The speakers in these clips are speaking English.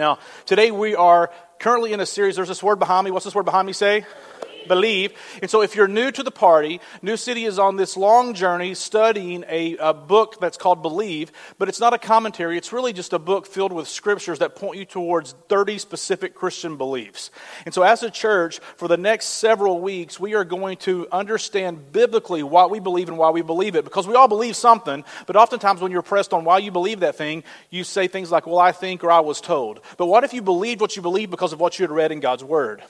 Now, today we are currently in a series. There's this word behind me. What's this word behind me say? Believe. And so, if you're new to the party, New City is on this long journey studying a, a, book that's called Believe, but it's not a commentary. It's really just a book filled with scriptures that point you towards 30 specific Christian beliefs. And so, as a church, for the next several weeks, we are going to understand biblically what we believe and why we believe it, because we all believe something, but oftentimes when you're pressed on why you believe that thing, you say things like, Well, I think or I was told. But what if you believed what you believe because of what you had read in God's Word?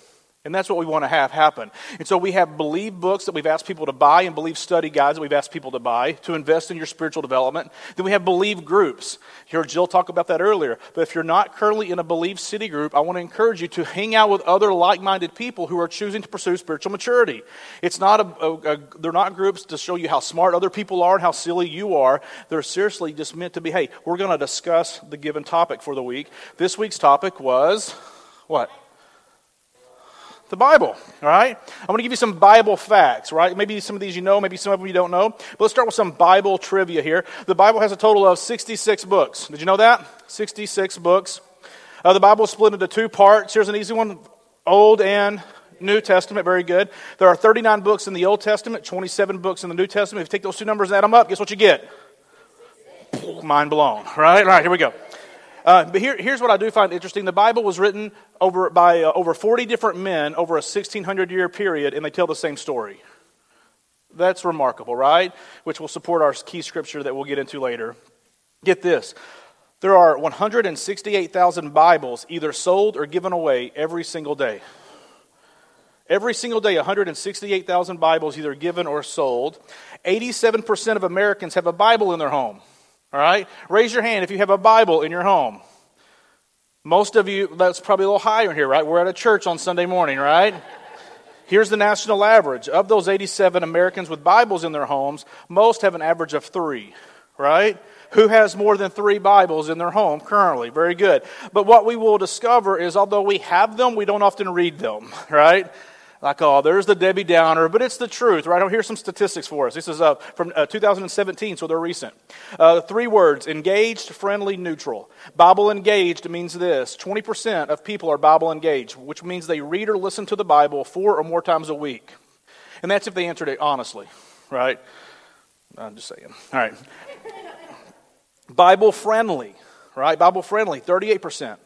And that's what we want to have happen. And so we have believe books that we've asked people to buy and believe study guides that we've asked people to buy to invest in your spiritual development. Then we have believe groups. You heard Jill talk about that earlier. But if you're not currently in a believe city group, I want to encourage you to hang out with other like-minded people who are choosing to pursue spiritual maturity. It's not a, a, a they're not groups to show you how smart other people are and how silly you are. They're seriously just meant to be, hey, we're going to discuss the given topic for the week. This week's topic was what? The Bible, all right? I'm going to give you some Bible facts, right? Maybe some of these you know, maybe some of them you don't know. But let's start with some Bible trivia here. The Bible has a total of 66 books. Did you know that? 66 books. Uh, the Bible is split into two parts. Here's an easy one Old and New Testament. Very good. There are 39 books in the Old Testament, 27 books in the New Testament. If you take those two numbers and add them up, guess what you get? Mind blown, right? All right, here we go. Uh, but here, here's what I do find interesting. The Bible was written over, by uh, over 40 different men over a 1600 year period, and they tell the same story. That's remarkable, right? Which will support our key scripture that we'll get into later. Get this there are 168,000 Bibles either sold or given away every single day. Every single day, 168,000 Bibles either given or sold. 87% of Americans have a Bible in their home. All right? Raise your hand if you have a Bible in your home. Most of you, that's probably a little higher here, right? We're at a church on Sunday morning, right? Here's the national average. Of those 87 Americans with Bibles in their homes, most have an average of three, right? Who has more than three Bibles in their home currently? Very good. But what we will discover is although we have them, we don't often read them, right? Like, oh, there's the Debbie Downer, but it's the truth, right? Here's some statistics for us. This is uh, from uh, 2017, so they're recent. Uh, three words engaged, friendly, neutral. Bible engaged means this 20% of people are Bible engaged, which means they read or listen to the Bible four or more times a week. And that's if they answered it honestly, right? I'm just saying. All right. Bible friendly, right? Bible friendly, 38%.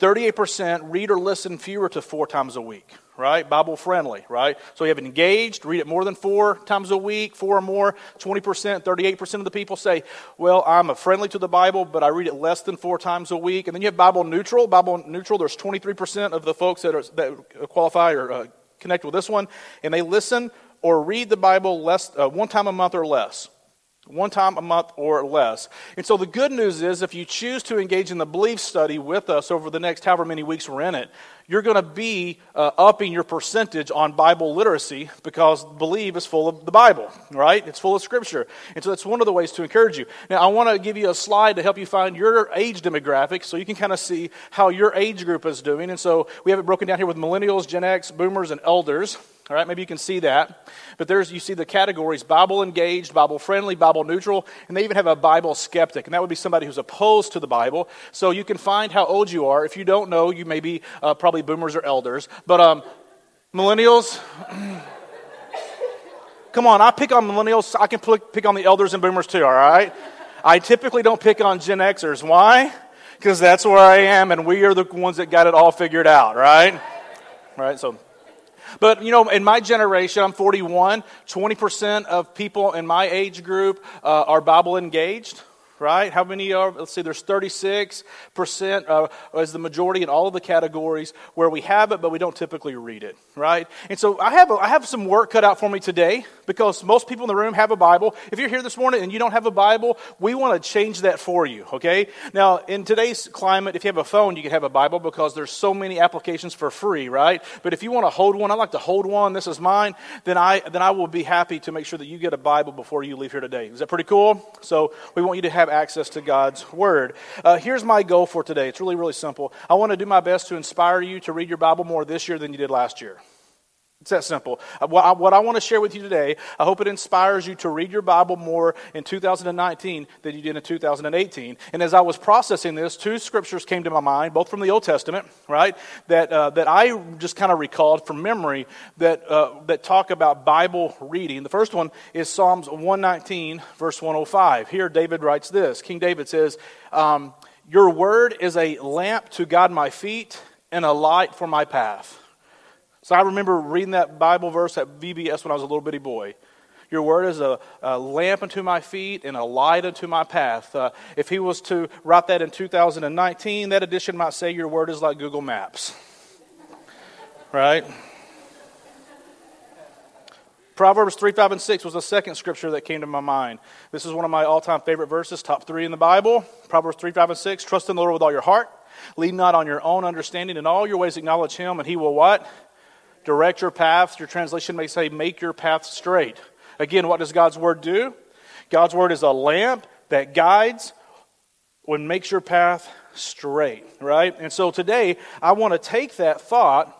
38% read or listen fewer to four times a week right? Bible friendly, right? So you have engaged, read it more than four times a week, four or more. 20%, 38% of the people say, well, I'm a friendly to the Bible, but I read it less than four times a week. And then you have Bible neutral. Bible neutral, there's 23% of the folks that, are, that qualify or uh, connect with this one, and they listen or read the Bible less, uh, one time a month or less one time a month or less. And so the good news is if you choose to engage in the belief study with us over the next however many weeks we're in it, you're going to be uh, upping your percentage on Bible literacy because believe is full of the Bible, right? It's full of Scripture. And so that's one of the ways to encourage you. Now, I want to give you a slide to help you find your age demographic so you can kind of see how your age group is doing. And so we have it broken down here with millennials, Gen X, boomers, and elders. All right, maybe you can see that. But there's you see the categories Bible engaged, Bible friendly, Bible neutral, and they even have a Bible skeptic. And that would be somebody who's opposed to the Bible. So you can find how old you are. If you don't know, you may be uh, probably boomers or elders. But um, millennials, come on, I pick on millennials. I can pick on the elders and boomers too, all right? I typically don't pick on Gen Xers. Why? Because that's where I am, and we are the ones that got it all figured out, right? Right, so but, you know, in my generation, I'm 41, 20% of people in my age group uh, are Bible engaged right? How many are, let's see, there's 36% uh, as the majority in all of the categories where we have it, but we don't typically read it, right? And so I have, a, I have some work cut out for me today because most people in the room have a Bible. If you're here this morning and you don't have a Bible, we want to change that for you, okay? Now, in today's climate, if you have a phone, you can have a Bible because there's so many applications for free, right? But if you want to hold one, I like to hold one, this is mine, then I, then I will be happy to make sure that you get a Bible before you leave here today. Is that pretty cool? So we want you to have access to God's Word. Uh, here's my goal for today. It's really, really simple. I want to do my best to inspire you to read your Bible more this year than you did last year. It's that simple. Uh, what I, what I, want to share with you today, I hope it inspires you to read your Bible more in 2019 than you did in 2018. And as I was processing this, two scriptures came to my mind, both from the Old Testament, right? That, uh, that I just kind of recalled from memory that, uh, that talk about Bible reading. The first one is Psalms 119, verse 105. Here, David writes this King David says, um, Your word is a lamp to guide my feet and a light for my path. So I remember reading that Bible verse at VBS when I was a little bitty boy. Your word is a, a lamp unto my feet and a light unto my path. Uh, if he was to write that in 2019, that edition might say, Your word is like Google Maps. right? Proverbs 3, 5, and 6 was the second scripture that came to my mind. This is one of my all time favorite verses, top three in the Bible. Proverbs 3, 5, and 6. Trust in the Lord with all your heart. Lean not on your own understanding. In all your ways acknowledge him, and he will what? Direct your paths. Your translation may say, make your path straight. Again, what does God's word do? God's word is a lamp that guides and makes your path straight, right? And so today, I want to take that thought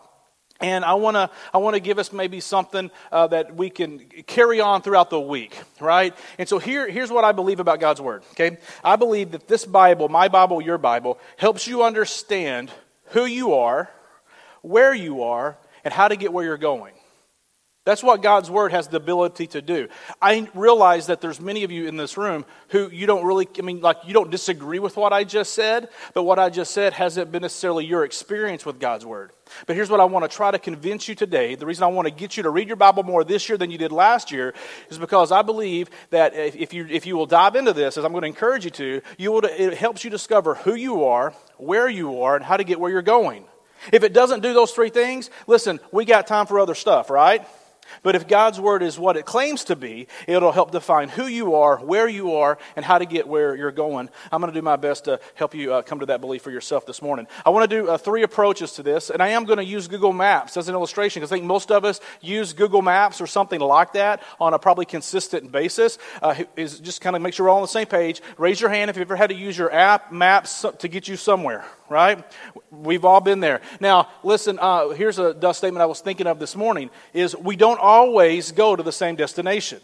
and I want to I want to give us maybe something uh, that we can carry on throughout the week, right? And so here here's what I believe about God's word. Okay, I believe that this Bible, my Bible, your Bible, helps you understand who you are, where you are, and how to get where you're going. That's what God's word has the ability to do. I realize that there's many of you in this room who you don't really, I mean, like you don't disagree with what I just said, but what I just said hasn't been necessarily your experience with God's word. But here's what I want to try to convince you today. The reason I want to get you to read your Bible more this year than you did last year is because I believe that if you, if you will dive into this, as I'm going to encourage you to, you will, it helps you discover who you are, where you are, and how to get where you're going. If it doesn't do those three things, listen, we got time for other stuff, right? But if God's word is what it claims to be, it'll help define who you are, where you are, and how to get where you're going. I'm going to do my best to help you uh, come to that belief for yourself this morning. I want to do uh, three approaches to this, and I am going to use Google Maps as an illustration because I think most of us use Google Maps or something like that on a probably consistent basis. Uh, is just kind of make sure we're all on the same page. Raise your hand if you've ever had to use your app maps to get you somewhere right? We've all been there. Now, listen, uh, here's a statement I was thinking of this morning is we don't always go to the same destination,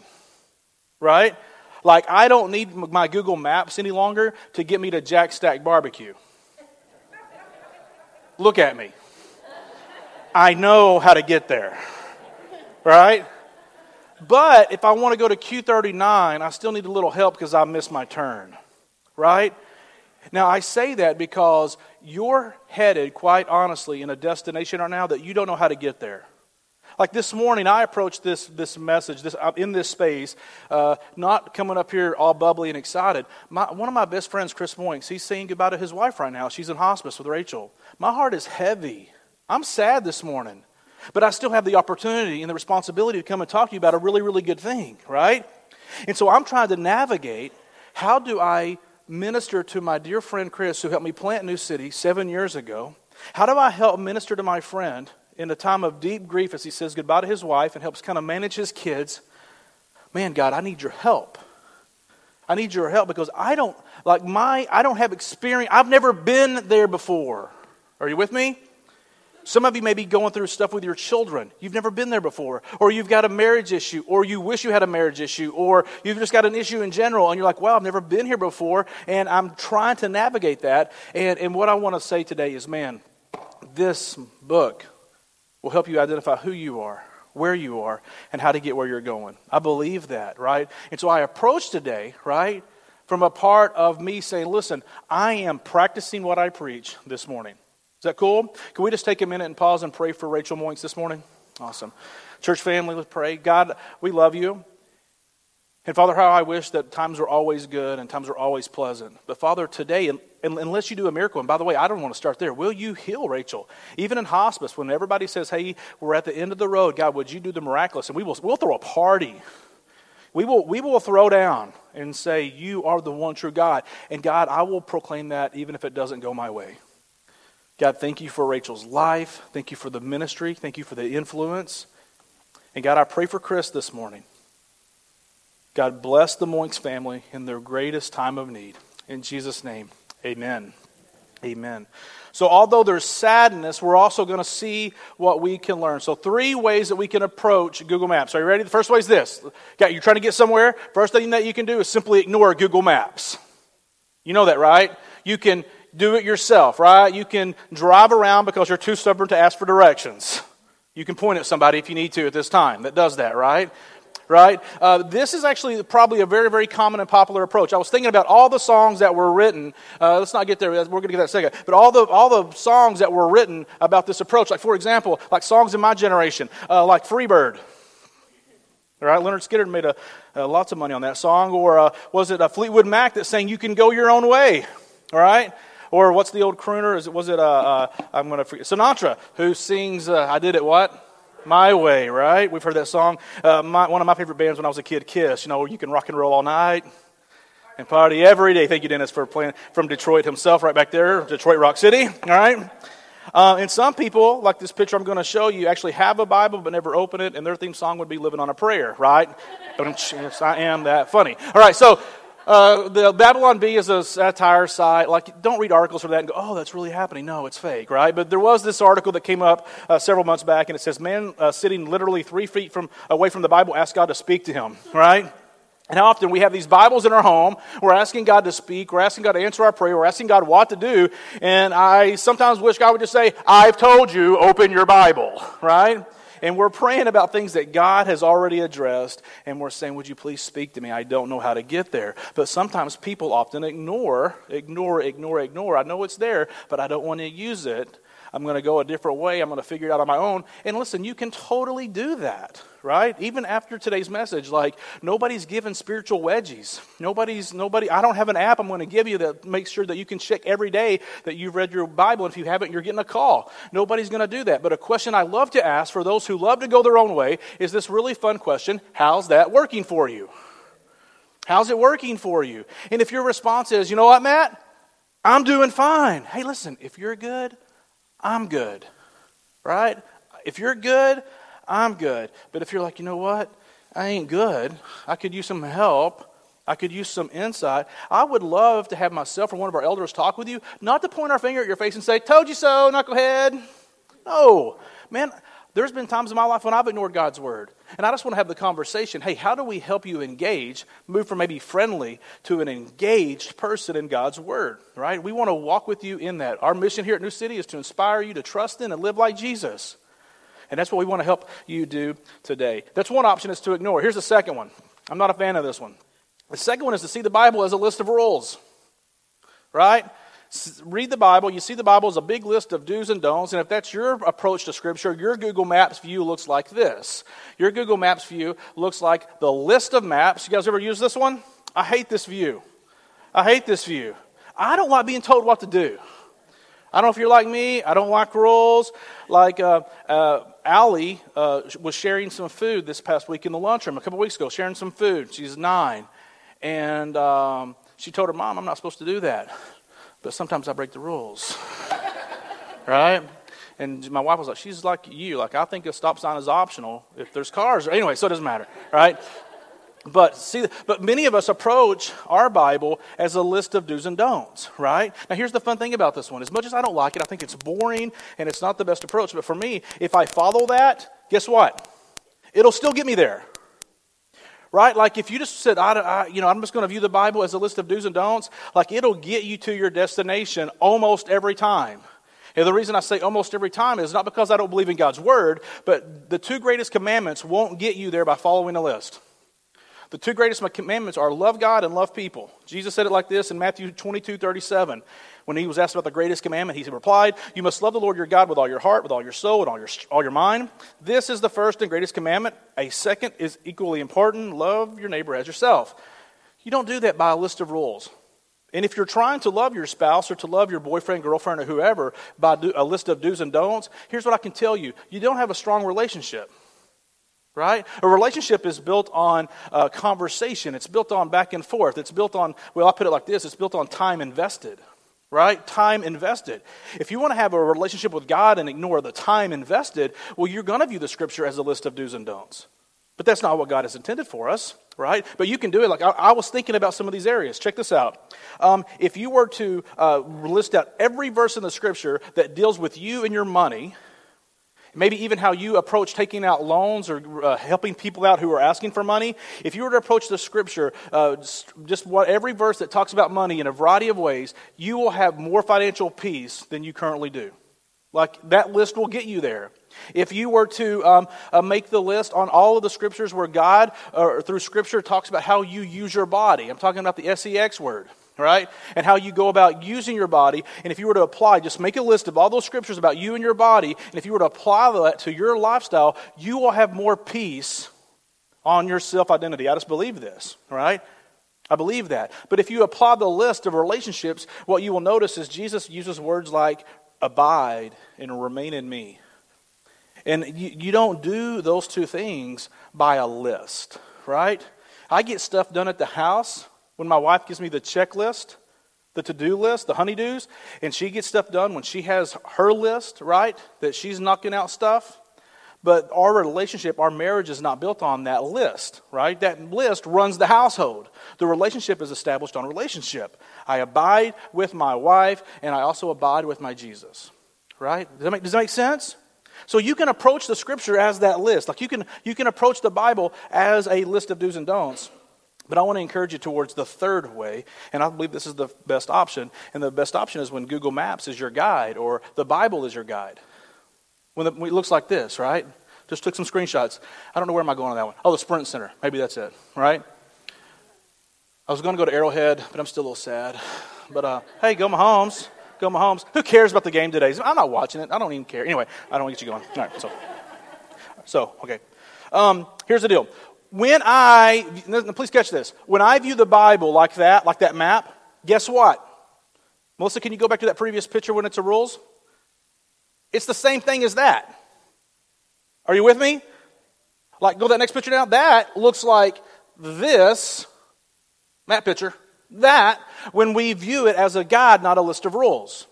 right? Like, I don't need my Google Maps any longer to get me to Jack Stack Barbecue. Look at me. I know how to get there, right? But if I want to go to Q39, I still need a little help because I missed my turn, right? Now, I say that because you're headed, quite honestly, in a destination right now that you don't know how to get there. Like this morning, I approached this, this message this, in this space, uh, not coming up here all bubbly and excited. My, one of my best friends, Chris Moinks, he's saying goodbye to his wife right now. She's in hospice with Rachel. My heart is heavy. I'm sad this morning. But I still have the opportunity and the responsibility to come and talk to you about a really, really good thing, right? And so I'm trying to navigate how do I minister to my dear friend Chris, who helped me plant New City seven years ago? How do I help minister to my friend in a time of deep grief as he says goodbye to his wife and helps kind of manage his kids? Man, God, I need your help. I need your help because I don't like my I don't have experience. I've never been there before. Are you with me? Some of you may be going through stuff with your children. You've never been there before. Or you've got a marriage issue, or you wish you had a marriage issue, or you've just got an issue in general, and you're like, well, I've never been here before, and I'm trying to navigate that. And, and what I want to say today is, man, this book will help you identify who you are, where you are, and how to get where you're going. I believe that, right? And so I approach today, right, from a part of me saying, listen, I am practicing what I preach this morning. Is that cool? Can we just take a minute and pause and pray for Rachel Moinks this morning? Awesome. Church family, let's pray. God, we love you. And Father, how I wish that times were always good and times were always pleasant. But Father, today, unless you do a miracle, and by the way, I don't want to start there, will you heal Rachel? Even in hospice, when everybody says, hey, we're at the end of the road, God, would you do the miraculous? And we will we'll throw a party. We will, we will throw down and say, You are the one true God. And God, I will proclaim that even if it doesn't go my way. God, thank you for Rachel's life. Thank you for the ministry. Thank you for the influence. And God, I pray for Chris this morning. God, bless the Moinks family in their greatest time of need. In Jesus' name, amen. Amen. So, although there's sadness, we're also going to see what we can learn. So, three ways that we can approach Google Maps. Are you ready? The first way is this. Okay, you're trying to get somewhere. First thing that you can do is simply ignore Google Maps. You know that, right? You can do it yourself, right? You can drive around because you're too stubborn to ask for directions. You can point at somebody if you need to at this time that does that, right? Right? Uh, this is actually probably a very, very common and popular approach. I was thinking about all the songs that were written. Uh, let's not get there. We're going to get that a second. But all the, all the songs that were written about this approach, like, for example, like songs in my generation, uh, like Freebird. Right? Lynyrd Skynyrd made a, uh, lots of money on that song. Or uh, was it a Fleetwood Mac that sang, You Can Go Your Own Way? All right? Or what's the old crooner? Is it, was it, uh, uh, I'm going to forget, Sinatra, who sings, uh, I Did It What? My Way, right? We've heard that song. Uh, my, one of my favorite bands when I was a kid, Kiss. You know, you can rock and roll all night and party every day. Thank you, Dennis, for playing from Detroit himself, right back there, Detroit Rock City. All right. Uh, and some people, like this picture I'm going to show you, actually have a Bible but never open it, and their theme song would be "Living on a Prayer," right? yes, I am that funny. All right, so uh, the Babylon Bee is a satire site. Like, don't read articles for that and go, oh, that's really happening. No, it's fake, right? But there was this article that came up uh, several months back, and it says, man uh, sitting literally three feet from away from the Bible asked God to speak to him, right? And often we have these Bibles in our home, we're asking God to speak, we're asking God to answer our prayer, we're asking God what to do, and I sometimes wish God would just say, I've told you, open your Bible, right? And we're praying about things that God has already addressed, and we're saying, Would you please speak to me? I don't know how to get there. But sometimes people often ignore, ignore, ignore, ignore. I know it's there, but I don't want to use it. I'm going to go a different way. I'm going to figure it out on my own. And listen, you can totally do that, right? Even after today's message, like nobody's given spiritual wedgies. Nobody's, nobody, I don't have an app I'm going to give you that makes sure that you can check every day that you've read your Bible. And if you haven't, you're getting a call. Nobody's going to do that. But a question I love to ask for those who love to go their own way is this really fun question How's that working for you? How's it working for you? And if your response is, you know what, Matt? I'm doing fine. Hey, listen, if you're good, I'm good. Right? If you're good, I'm good. But if you're like, you know what? I ain't good. I could use some help. I could use some insight. I would love to have myself or one of our elders talk with you, not to point our finger at your face and say, Told you so, knucklehead. No. Man, there's been times in my life when I've ignored God's word. And I just want to have the conversation hey, how do we help you engage, move from maybe friendly to an engaged person in God's word, right? We want to walk with you in that. Our mission here at New City is to inspire you to trust in and live like Jesus. And that's what we want to help you do today. That's one option is to ignore. Here's the second one. I'm not a fan of this one. The second one is to see the Bible as a list of rules, right? Read the Bible, you see the Bible is a big list of do's and don'ts, and if that's your approach to Scripture, your Google Maps view looks like this. Your Google Maps view looks like the list of maps. You guys ever use this one? I hate this view. I hate this view. I don't like being told what to do. I don't know if you're like me. I don't like rules. Like uh, uh, Allie uh, was sharing some food this past week in the lunchroom a couple weeks ago, sharing some food. She's nine. And um, she told her mom, I'm not supposed to do that but sometimes I break the rules. right? And my wife was like, she's like you. Like, I think a stop sign is optional if there's cars. Anyway, so it doesn't matter, right? But see, but many of us approach our Bible as a list of do's and don'ts, right? Now, here's the fun thing about this one. As much as I don't like it, I think it's boring and it's not the best approach. But for me, if I follow that, guess what? It'll still get me there right? Like if you just said, I, I, you know, I'm just going to view the Bible as a list of do's and don'ts, like it'll get you to your destination almost every time. And the reason I say almost every time is not because I don't believe in God's word, but the two greatest commandments won't get you there by following a list. The two greatest commandments are love God and love people. Jesus said it like this in Matthew 22 37. When he was asked about the greatest commandment, he replied, You must love the Lord your God with all your heart, with all your soul, and all your, all your mind. This is the first and greatest commandment. A second is equally important love your neighbor as yourself. You don't do that by a list of rules. And if you're trying to love your spouse or to love your boyfriend, girlfriend, or whoever by a list of do's and don'ts, here's what I can tell you you don't have a strong relationship right? A relationship is built on uh, conversation. It's built on back and forth. It's built on, well, I'll put it like this it's built on time invested, right? Time invested. If you want to have a relationship with God and ignore the time invested, well, you're going to view the scripture as a list of do's and don'ts. But that's not what God has intended for us, right? But you can do it. Like I, I was thinking about some of these areas. Check this out. Um, if you were to uh, list out every verse in the scripture that deals with you and your money, maybe even how you approach taking out loans or uh, helping people out who are asking for money. If you were to approach the scripture, uh, just what every verse that talks about money in a variety of ways, you will have more financial peace than you currently do. Like that list will get you there. If you were to um, uh, make the list on all of the scriptures where God, or through scripture, talks about how you use your body, I'm talking about the sex word, right? And how you go about using your body. And if you were to apply, just make a list of all those scriptures about you and your body, and if you were to apply that to your lifestyle, you will have more peace on your self identity. I just believe this, right? I believe that. But if you apply the list of relationships, what you will notice is Jesus uses words like abide and remain in me. And you, you don't do those two things by a list, right? I get stuff done at the house when my wife gives me the checklist, the to do list, the honeydews, and she gets stuff done when she has her list, right? That she's knocking out stuff. But our relationship, our marriage is not built on that list, right? That list runs the household. The relationship is established on relationship. I abide with my wife, and I also abide with my Jesus, right? Does that make, does that make sense? So you can approach the scripture as that list. Like you can, you can approach the Bible as a list of do's and don'ts. But I want to encourage you towards the third way, and I believe this is the best option. And the best option is when Google Maps is your guide or the Bible is your guide. When, the, when it looks like this, right? Just took some screenshots. I don't know where am I going on that one. Oh, the Sprint Center. Maybe that's it, right? I was going to go to Arrowhead, but I'm still a little sad. But uh, hey, go Mahomes. Go Mahomes. Who cares about the game today? I'm not watching it. I don't even care. Anyway, I don't want to get you going. All right, so, so okay. Um, here's the deal. When I, please catch this. When I view the Bible like that, like that map, guess what? Melissa, can you go back to that previous picture when it's a rules? It's the same thing as that. Are you with me? Like, go to that next picture now. That looks like this, that picture, that when we view it as a guide, not a list of rules.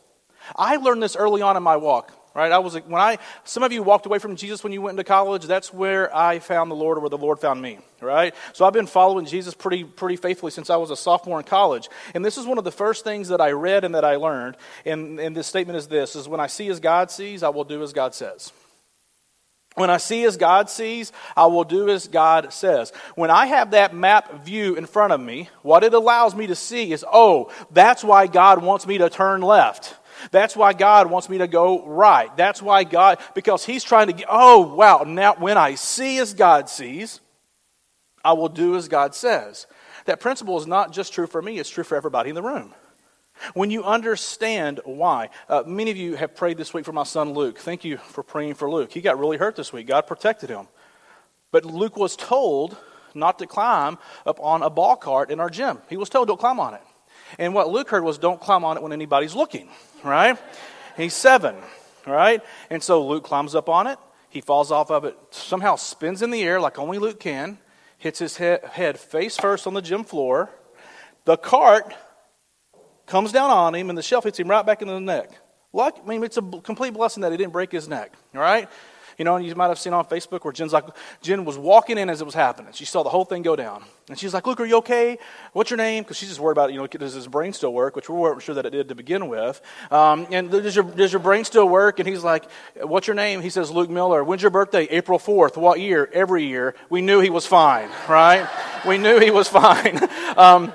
I learned this early on in my walk. Right? I was when I some of you walked away from Jesus when you went into college. That's where I found the Lord, or where the Lord found me. Right? So I've been following Jesus pretty pretty faithfully since I was a sophomore in college. And this is one of the first things that I read and that I learned. And, and this statement is this: is when I see as God sees, I will do as God says. When I see as God sees, I will do as God says. When I have that map view in front of me, what it allows me to see is, oh, that's why God wants me to turn left. That's why God wants me to go right. That's why God, because He's trying to get, oh, wow, now when I see as God sees, I will do as God says. That principle is not just true for me, it's true for everybody in the room. When you understand why, uh, many of you have prayed this week for my son Luke. Thank you for praying for Luke. He got really hurt this week. God protected him. But Luke was told not to climb up on a ball cart in our gym. He was told, don't climb on it. And what Luke heard was, don't climb on it when anybody's looking, right? He's seven, right? And so Luke climbs up on it. He falls off of it, somehow spins in the air like only Luke can, hits his head face first on the gym floor. The cart comes down on him, and the shelf hits him right back in the neck. Luck, I mean, it's a complete blessing that he didn't break his neck, all right? You know, and you might have seen on Facebook where Jen's like, Jen was walking in as it was happening. She saw the whole thing go down. And she's like, Luke, are you okay? What's your name? Because she's just worried about, you know, does his brain still work? Which we weren't sure that it did to begin with. Um, and does your, does your brain still work? And he's like, what's your name? He says, Luke Miller. When's your birthday? April 4th. What year? Every year. We knew he was fine, right? we knew he was fine. Um,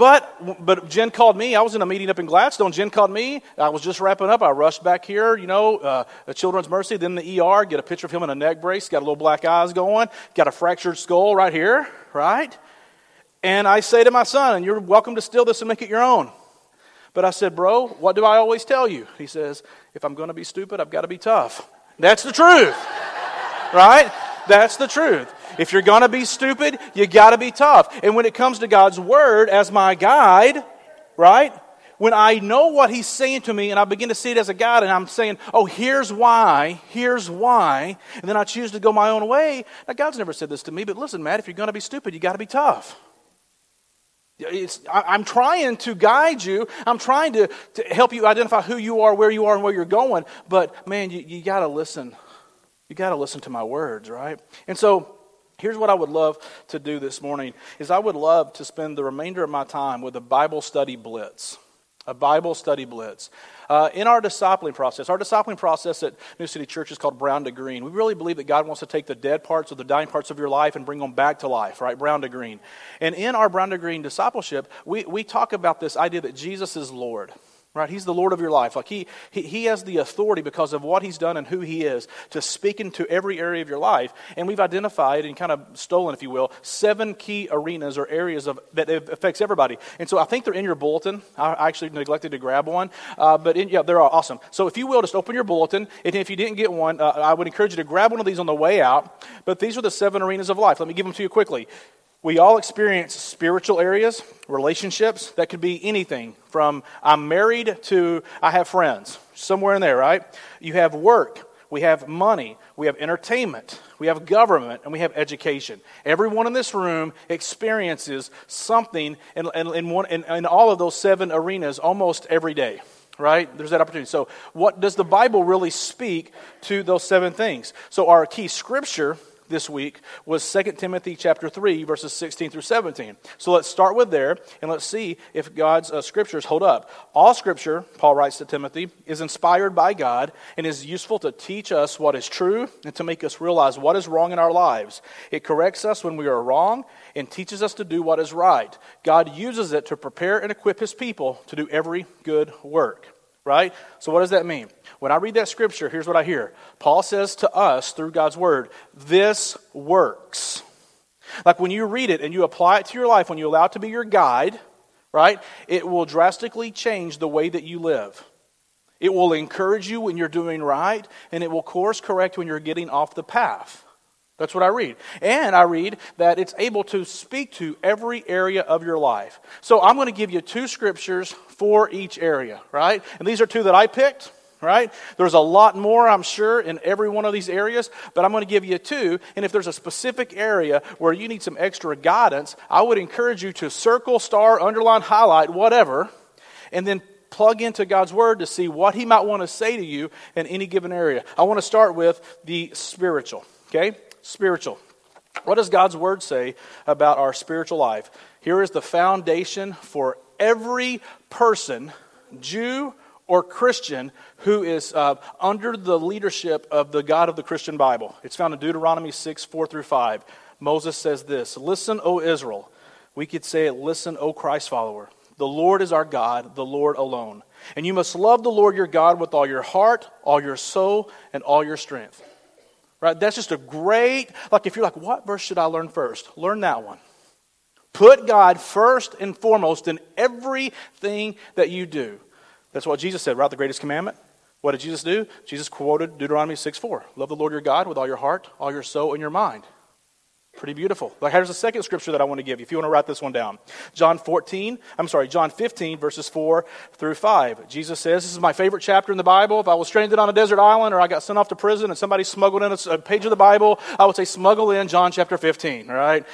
but, but Jen called me. I was in a meeting up in Gladstone. Jen called me. I was just wrapping up. I rushed back here, you know, uh, Children's Mercy, then the ER, get a picture of him in a neck brace, got a little black eyes going, got a fractured skull right here, right? And I say to my son, and you're welcome to steal this and make it your own. But I said, bro, what do I always tell you? He says, if I'm going to be stupid, I've got to be tough. That's the truth, right? That's the truth. If you're going to be stupid, you got to be tough. And when it comes to God's word as my guide, right? When I know what he's saying to me and I begin to see it as a guide and I'm saying, oh, here's why, here's why, and then I choose to go my own way. Now, God's never said this to me, but listen, Matt, if you're going to be stupid, you got to be tough. It's, I'm trying to guide you. I'm trying to, to help you identify who you are, where you are, and where you're going. But man, you, you got to listen. You got to listen to my words, right? And so Here's what I would love to do this morning is I would love to spend the remainder of my time with a Bible study blitz. A Bible study blitz. Uh, in our discipling process, our discipling process at New City Church is called Brown to Green. We really believe that God wants to take the dead parts or the dying parts of your life and bring them back to life, right? Brown to Green. And in our Brown to Green discipleship, we, we talk about this idea that Jesus is Lord right? He's the lord of your life. Like he, he he has the authority because of what he's done and who he is to speak into every area of your life. And we've identified and kind of stolen if you will seven key arenas or areas of that affects everybody. And so i think they're in your bulletin. I actually neglected to grab one. Uh, but in, yeah they're awesome. So if you will just open your bulletin. And if you didn't get one uh, i would encourage you to grab one of these on the way out. But these are the seven arenas of life. Let me give them to you quickly we all experience spiritual areas, relationships that could be anything from I'm married to I have friends, somewhere in there, right? You have work, we have money, we have entertainment, we have government, and we have education. Everyone in this room experiences something in, in, in, one, in, in all of those seven arenas almost every day right? There's that opportunity. So, what does the Bible really speak to those seven things? So, our key scripture this week was 2 Timothy chapter 3 verses 16 through 17. So let's start with there and let's see if God's uh, scriptures hold up. All scripture, Paul writes to Timothy, is inspired by God and is useful to teach us what is true and to make us realize what is wrong in our lives. It corrects us when we are wrong and teaches us to do what is right. God uses it to prepare and equip his people to do every good work right? So, what does that mean? When I read that scripture, here's what I hear Paul says to us through God's word, this works. Like when you read it and you apply it to your life, when you allow it to be your guide, right, it will drastically change the way that you live. It will encourage you when you're doing right, and it will course correct when you're getting off the path. That's what I read. And I read that it's able to speak to every area of your life. So I'm going to give you two scriptures for each area, right? And these are two that I picked, right? There's a lot more, I'm sure, in every one of these areas, but I'm going to give you two. And if there's a specific area where you need some extra guidance, I would encourage you to circle, star, underline, highlight, whatever, and then plug into God's Word to see what He might want to say to you in any given area. I want to start with the spiritual, okay? Spiritual. What does God's word say about our spiritual life? Here is the foundation for every person, Jew or Christian, who is uh, under the leadership of the God of the Christian Bible. It's found in Deuteronomy 6 4 through 5. Moses says this Listen, O Israel. We could say it, Listen, O Christ follower. The Lord is our God, the Lord alone. And you must love the Lord your God with all your heart, all your soul, and all your strength. Right? That's just a great, like if you're like, what verse should I learn first? Learn that one. Put God first and foremost in everything that you do. That's what Jesus said, right? The greatest commandment. What did Jesus do? Jesus quoted Deuteronomy 6 4. Love the Lord your God with all your heart, all your soul, and your mind. Pretty beautiful. Like, here's the second scripture that I want to give you if you want to write this one down. John 14, I'm sorry, John 15, verses 4 through 5. Jesus says, This is my favorite chapter in the Bible. If I was stranded on a desert island or I got sent off to prison and somebody smuggled in a page of the Bible, I would say, Smuggle in John chapter 15, all right?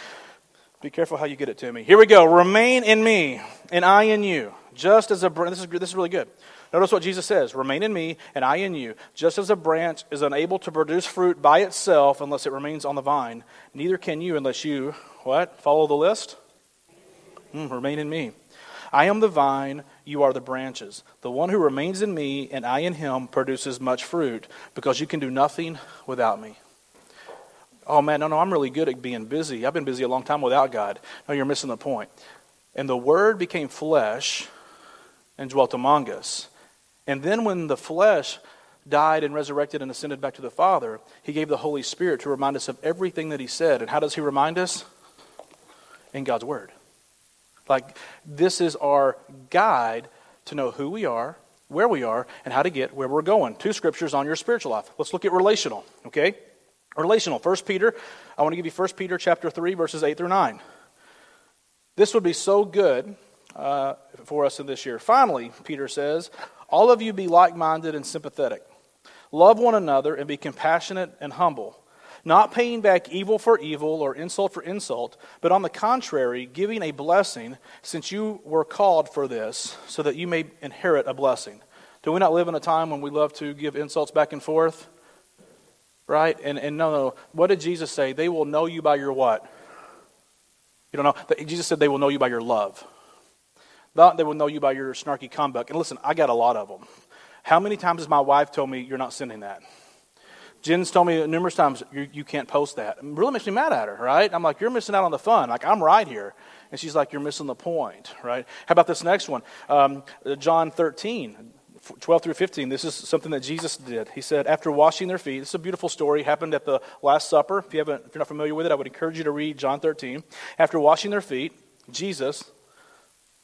Be careful how you get it to me. Here we go. Remain in me, and I in you. Just as a this is this is really good. Notice what Jesus says Remain in me, and I in you. Just as a branch is unable to produce fruit by itself unless it remains on the vine, neither can you unless you, what? Follow the list? Mm, remain in me. I am the vine, you are the branches. The one who remains in me and I in him produces much fruit, because you can do nothing without me. Oh man, no, no, I'm really good at being busy. I've been busy a long time without God. No, you're missing the point. And the Word became flesh and dwelt among us. And then when the flesh died and resurrected and ascended back to the Father, he gave the Holy Spirit to remind us of everything that he said. And how does he remind us? In God's Word. Like, this is our guide to know who we are, where we are, and how to get where we're going. Two scriptures on your spiritual life. Let's look at relational, okay? Relational. First Peter, I want to give you First Peter chapter 3, verses 8 through 9. This would be so good uh, for us in this year. Finally, Peter says, all of you be like minded and sympathetic. Love one another and be compassionate and humble, not paying back evil for evil or insult for insult, but on the contrary, giving a blessing, since you were called for this, so that you may inherit a blessing. Do we not live in a time when we love to give insults back and forth? Right? And, and no, no. What did Jesus say? They will know you by your what? You don't know. Jesus said they will know you by your love. Not they will know you by your snarky conduct. And listen, I got a lot of them. How many times has my wife told me you're not sending that? Jen's told me numerous times you, you can't post that. It really makes me mad at her, right? I'm like, you're missing out on the fun. Like, I'm right here. And she's like, you're missing the point, right? How about this next one? Um, John 13, 12 through 15. This is something that Jesus did. He said, after washing their feet, this is a beautiful story. Happened at the Last Supper. If, you haven't, if you're not familiar with it, I would encourage you to read John 13. After washing their feet, Jesus,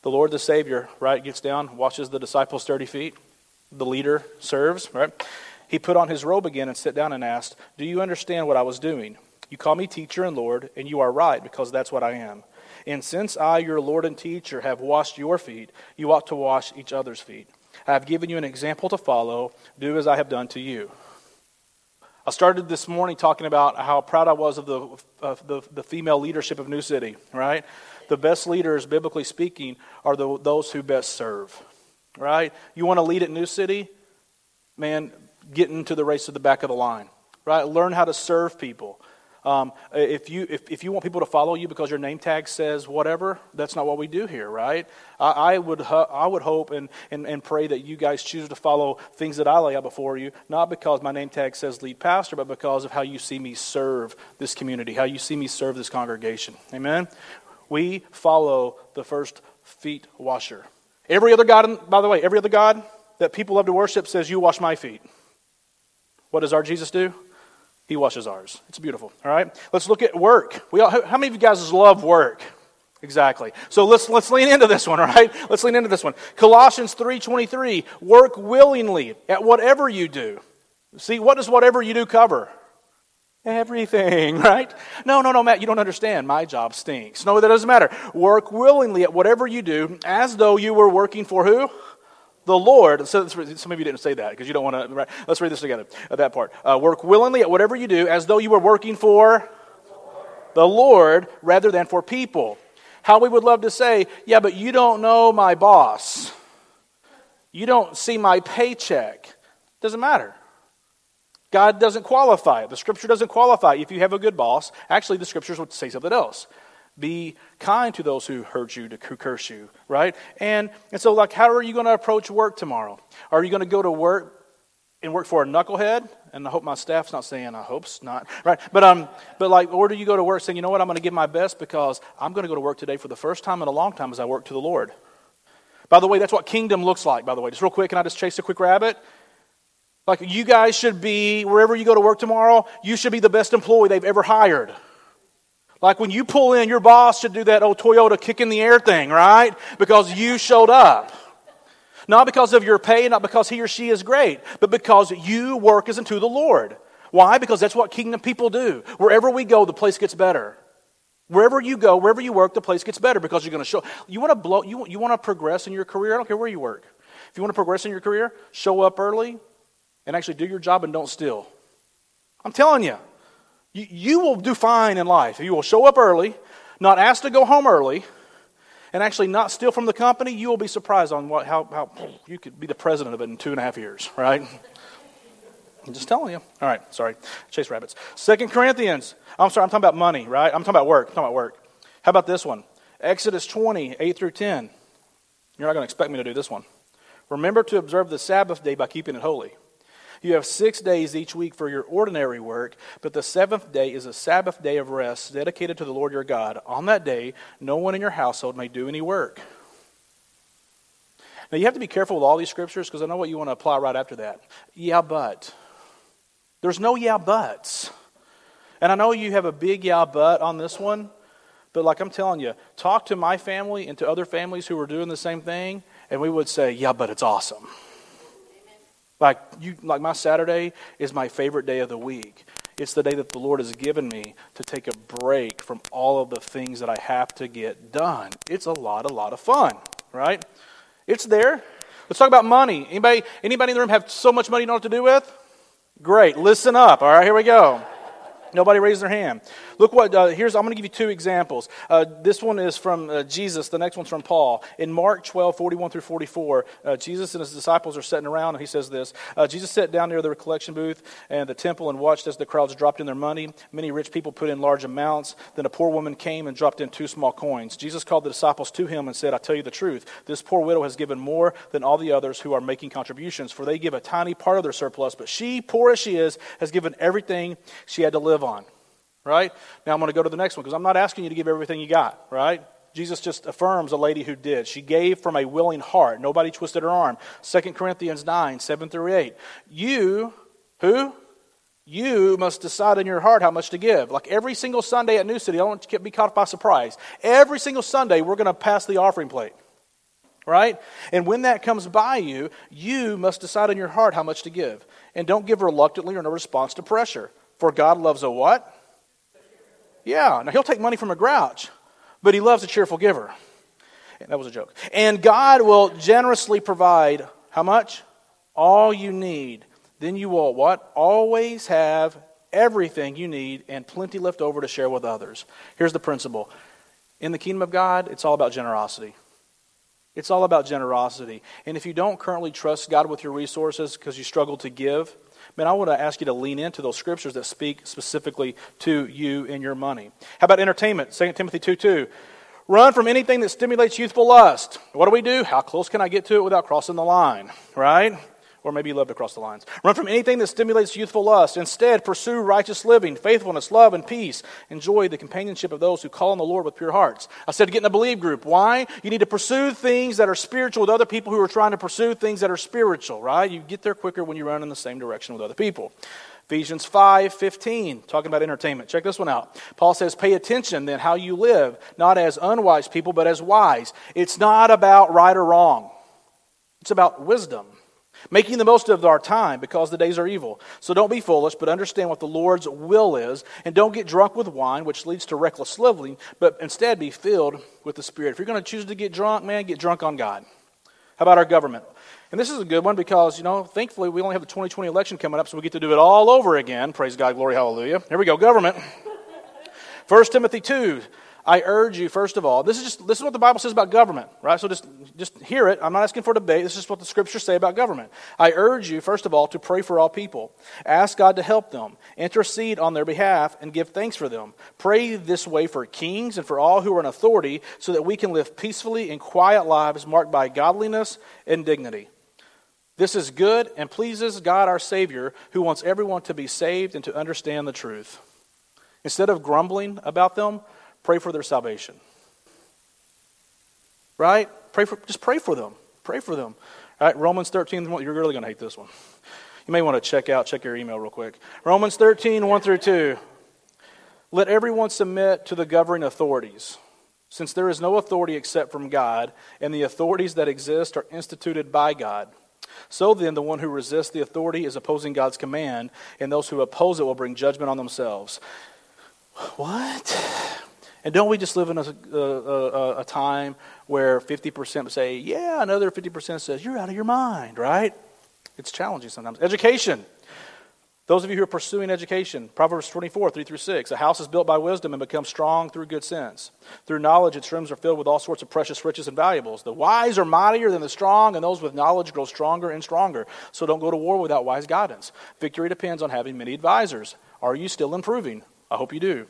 the Lord the Savior, right, gets down, washes the disciples' dirty feet. The leader serves, right? He put on his robe again and sat down and asked, Do you understand what I was doing? You call me teacher and Lord, and you are right, because that's what I am. And since I, your Lord and teacher, have washed your feet, you ought to wash each other's feet. I have given you an example to follow. Do as I have done to you. I started this morning talking about how proud I was of the, of the, the female leadership of New City, right? The best leaders, biblically speaking, are the, those who best serve, right? You want to lead at New City? Man, get into the race to the back of the line, right? Learn how to serve people. Um, if, you, if, if you want people to follow you because your name tag says whatever, that's not what we do here, right? I, I would, I would hope and, and, and pray that you guys choose to follow things that I lay out before you, not because my name tag says lead pastor, but because of how you see me serve this community, how you see me serve this congregation. Amen? We follow the first feet washer. Every other God, by the way, every other God that people love to worship says, You wash my feet. What does our Jesus do? He washes ours. It's beautiful. All right. Let's look at work. We all, how many of you guys love work? Exactly. So let's let's lean into this one. All right. Let's lean into this one. Colossians three twenty three. Work willingly at whatever you do. See, what does whatever you do cover? Everything, right? No, no, no, Matt, you don't understand. My job stinks. No, that doesn't matter. Work willingly at whatever you do, as though you were working for who? the Lord, so some of you didn't say that because you don't want to. Right? Let's read this together. Uh, that part. Uh, work willingly at whatever you do, as though you were working for the Lord rather than for people. How we would love to say, yeah, but you don't know my boss. You don't see my paycheck. Doesn't matter. God doesn't qualify it. The scripture doesn't qualify if you have a good boss. Actually, the scriptures would say something else. Be kind to those who hurt you, to who curse you, right? And, and so, like, how are you going to approach work tomorrow? Are you going to go to work and work for a knucklehead? And I hope my staff's not saying I hope's not, right? But um, but like, or do you go to work saying, you know what, I'm going to give my best because I'm going to go to work today for the first time in a long time as I work to the Lord. By the way, that's what kingdom looks like. By the way, just real quick, can I just chase a quick rabbit? Like, you guys should be wherever you go to work tomorrow. You should be the best employee they've ever hired. Like when you pull in, your boss should do that old Toyota kick in the air thing, right? Because you showed up. Not because of your pay, not because he or she is great, but because you work as unto the Lord. Why? Because that's what kingdom people do. Wherever we go, the place gets better. Wherever you go, wherever you work, the place gets better because you're going to show. You want to blow. You, you want to progress in your career. I don't care where you work. If you want to progress in your career, show up early, and actually do your job and don't steal. I'm telling you. You, you will do fine in life. You will show up early, not ask to go home early, and actually not steal from the company. You will be surprised on what, how, how you could be the president of it in two and a half years, right? I'm just telling you. All right, sorry. Chase rabbits. Second Corinthians. I'm sorry, I'm talking about money, right? I'm talking about work. I'm talking about work. How about this one? Exodus 20, 8 through 10. You're not going to expect me to do this one. Remember to observe the Sabbath day by keeping it holy. You have six days each week for your ordinary work, but the seventh day is a Sabbath day of rest dedicated to the Lord your God. On that day, no one in your household may do any work. Now, you have to be careful with all these scriptures because I know what you want to apply right after that. Yeah, but. There's no yeah, buts. And I know you have a big yeah, but on this one, but like I'm telling you, talk to my family and to other families who are doing the same thing, and we would say, yeah, but it's awesome. Like you like my Saturday is my favorite day of the week. It's the day that the Lord has given me to take a break from all of the things that I have to get done. It's a lot, a lot of fun, right? It's there. Let's talk about money. Anybody, anybody in the room have so much money you know what to do with? Great. Listen up. All right, here we go. Nobody raised their hand. Look what, uh, here's, I'm going to give you two examples. Uh, this one is from uh, Jesus, the next one's from Paul. In Mark 12, 41 through 44, uh, Jesus and his disciples are sitting around, and he says this uh, Jesus sat down near the collection booth and the temple and watched as the crowds dropped in their money. Many rich people put in large amounts. Then a poor woman came and dropped in two small coins. Jesus called the disciples to him and said, I tell you the truth, this poor widow has given more than all the others who are making contributions, for they give a tiny part of their surplus, but she, poor as she is, has given everything she had to live on. Right? Now I'm going to go to the next one because I'm not asking you to give everything you got, right? Jesus just affirms a lady who did. She gave from a willing heart. Nobody twisted her arm. 2 Corinthians 9, 7 through 8. You, who? You must decide in your heart how much to give. Like every single Sunday at New City, I don't want to be caught by surprise. Every single Sunday, we're going to pass the offering plate. Right? And when that comes by you, you must decide in your heart how much to give. And don't give reluctantly or in a response to pressure. For God loves a what? Yeah. Now, He'll take money from a grouch, but He loves a cheerful giver. That was a joke. And God will generously provide how much? All you need. Then you will what? Always have everything you need and plenty left over to share with others. Here's the principle in the kingdom of God, it's all about generosity. It's all about generosity. And if you don't currently trust God with your resources because you struggle to give, man, I want to ask you to lean into those scriptures that speak specifically to you and your money. How about entertainment? 2 Timothy 2 2. Run from anything that stimulates youthful lust. What do we do? How close can I get to it without crossing the line? Right? Or maybe you love to cross the lines. Run from anything that stimulates youthful lust. Instead, pursue righteous living, faithfulness, love, and peace. Enjoy the companionship of those who call on the Lord with pure hearts. I said get in a believe group. Why? You need to pursue things that are spiritual with other people who are trying to pursue things that are spiritual, right? You get there quicker when you run in the same direction with other people. Ephesians 5 15, talking about entertainment. Check this one out. Paul says, Pay attention then how you live, not as unwise people, but as wise. It's not about right or wrong, it's about wisdom making the most of our time because the days are evil. So don't be foolish, but understand what the Lord's will is, and don't get drunk with wine, which leads to reckless living, but instead be filled with the Spirit. If you're going to choose to get drunk, man, get drunk on God. How about our government? And this is a good one because, you know, thankfully we only have the 2020 election coming up, so we get to do it all over again. Praise God, glory, hallelujah. Here we go, government. 1 Timothy 2 I urge you, first of all, this is just this is what the Bible says about government, right? So just just hear it. I'm not asking for debate. This is what the scriptures say about government. I urge you, first of all, to pray for all people. Ask God to help them, intercede on their behalf, and give thanks for them. Pray this way for kings and for all who are in authority, so that we can live peacefully and quiet lives marked by godliness and dignity. This is good and pleases God our Savior, who wants everyone to be saved and to understand the truth. Instead of grumbling about them, Pray for their salvation. Right? Pray for just pray for them. Pray for them. All right, Romans 13, you're really going to hate this one. You may want to check out, check your email real quick. Romans 13, 1 through 2. Let everyone submit to the governing authorities, since there is no authority except from God, and the authorities that exist are instituted by God. So then, the one who resists the authority is opposing God's command, and those who oppose it will bring judgment on themselves. What? And don't we just live in a, a, a time where 50% say, yeah, another 50% says, you're out of your mind, right? It's challenging sometimes. Education. Those of you who are pursuing education, Proverbs 24, 3 through 6. A house is built by wisdom and becomes strong through good sense. Through knowledge, its rooms are filled with all sorts of precious riches and valuables. The wise are mightier than the strong, and those with knowledge grow stronger and stronger. So don't go to war without wise guidance. Victory depends on having many advisors. Are you still improving? I hope you do.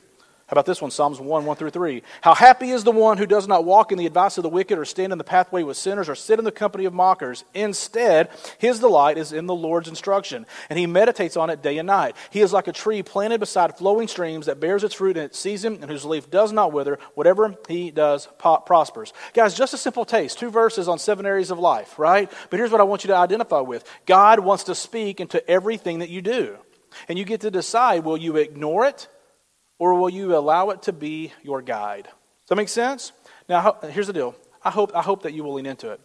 How about this one? Psalms 1, 1 through 3. How happy is the one who does not walk in the advice of the wicked, or stand in the pathway with sinners, or sit in the company of mockers. Instead, his delight is in the Lord's instruction, and he meditates on it day and night. He is like a tree planted beside flowing streams that bears its fruit in its season, and whose leaf does not wither. Whatever he does prospers. Guys, just a simple taste. Two verses on seven areas of life, right? But here's what I want you to identify with God wants to speak into everything that you do. And you get to decide will you ignore it or will you allow it to be your guide? Does that make sense? Now, here's the deal. I hope, I hope that you will lean into it.